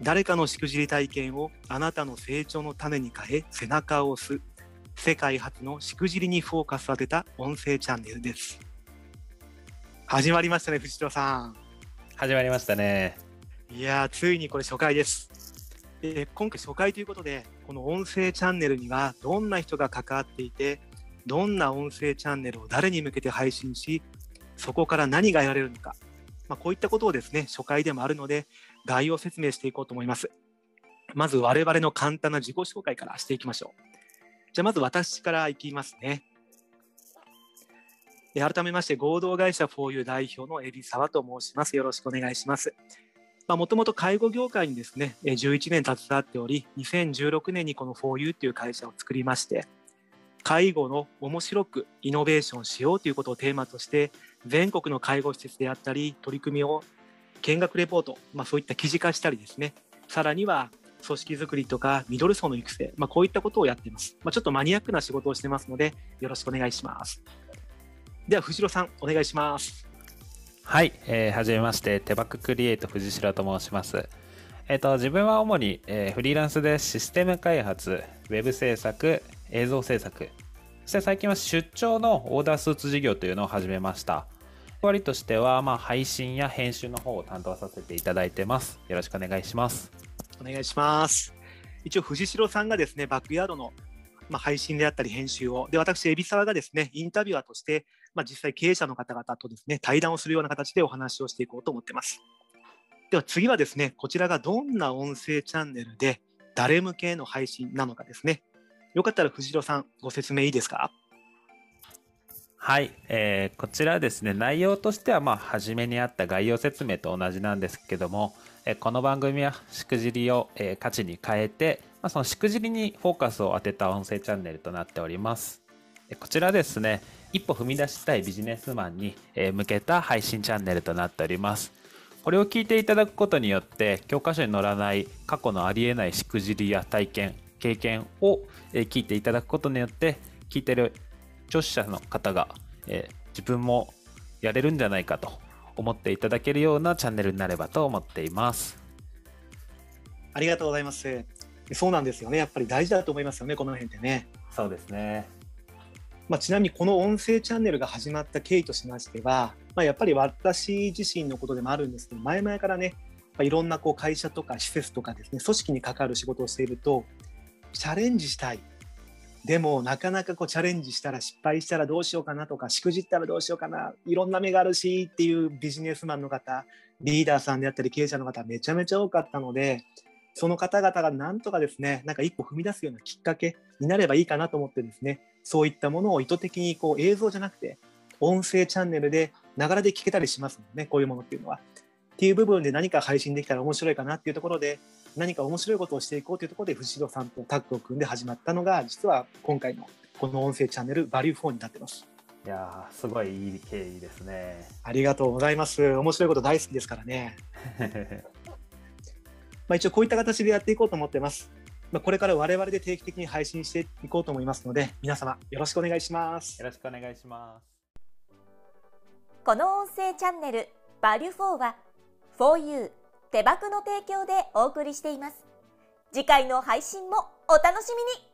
誰かのしくじり体験をあなたの成長の種に変え背中を押す。世界初のしくじりにフォーカスを当てた音声チャンネルです。始まりましたね藤代さん。始まりましたね。いやついにこれ初回です。で今回初回ということでこの音声チャンネルにはどんな人が関わっていてどんな音声チャンネルを誰に向けて配信しそこから何が得られるのか、まあ、こういったことをですね初回でもあるので概要説明していこうと思います。まず我々の簡単な自己紹介からしていきましょう。じゃあまず私からいきますね。改めまして合同会社 4U 代表の海老沢と申します。よろしくお願いします。もともと介護業界にですね、11年携わっており、2016年にこの 4U という会社を作りまして、介護の面白くイノベーションしようということをテーマとして、全国の介護施設であったり、取り組みを見学レポート、まあ、そういった記事化したりですね、さらには組織づくりとかミドル層の育成、まあ、こういったことをやっています。まあ、ちょっとマニアックな仕事をしてますので、よろしくお願いします。では、藤代さん、お願いします。はい、えー、はじめまして、手バククリエイト藤代と申します。えっ、ー、と、自分は主に、えー、フリーランスでシステム開発、ウェブ制作、映像制作、そして最近は出張のオーダースーツ事業というのを始めました。割としては、まあ、配信や編集の方を担当させていただいてます。よろしくお願いします。お願いします。一応、藤代さんがですね、バックヤードの、まあ、配信であったり編集を、で、私、海老沢がですね、インタビュアーとして、まあ、実際経営者の方々とですね、対談をするような形でお話をしていこうと思ってます。では次はですね、こちらがどんな音声チャンネルで誰向けの配信なのかですね。よかったら藤代さん、ご説明いいですか？はい、えー、こちらですね内容としてはまあ初めにあった概要説明と同じなんですけども、えー、この番組はしくじりを、えー、価値に変えて、まあ、そのしくじりにフォーカスを当てた音声チャンネルとなっております、えー、こちらですね一歩踏み出したいビジネスマンに、えー、向けた配信チャンネルとなっております。これを聞いていただくことによって教科書に載らない過去のありえないしくじりや体験経験をえ聞いていただくことによって聞いてる聴取者の方が、えー、自分もやれるんじゃないかと思っていただけるようなチャンネルになればと思っています。ありがとうございます。そうなんですよね。やっぱり大事だと思いますよね、この辺ってね。そうですね。まあ、ちなみにこの音声チャンネルが始まった経緯としましては、まあ、やっぱり私自身のことでもあるんですけど、前々からね、まあ、いろんなこう会社とか施設とかですね、組織に関わる仕事をしていると、チャレンジしたい、でもなかなかこうチャレンジしたら失敗したらどうしようかなとかしくじったらどうしようかないろんな目があるしっていうビジネスマンの方リーダーさんであったり経営者の方めちゃめちゃ多かったのでその方々がなんとかですねなんか一歩踏み出すようなきっかけになればいいかなと思ってですねそういったものを意図的にこう映像じゃなくて音声チャンネルでながらで聞けたりしますもんねこういうものっていうのは。っていう部分で何か配信できたら面白いかなっていうところで何か面白いことをしていこうというところで藤代さんとタッグを組んで始まったのが実は今回のこの音声チャンネルバリュー4になってます。いやすごいいい経緯ですね。ありがとうございます。面白いこと大好きですからね。まあ一応こういった形でやっていこうと思ってます。まあ、これから我々で定期的に配信していこうと思いますので、皆様よろしくお願いします。よろしくお願いします。この音声チャンネルバリュー4は 4U 手箱の提供でお送りしています。次回の配信もお楽しみに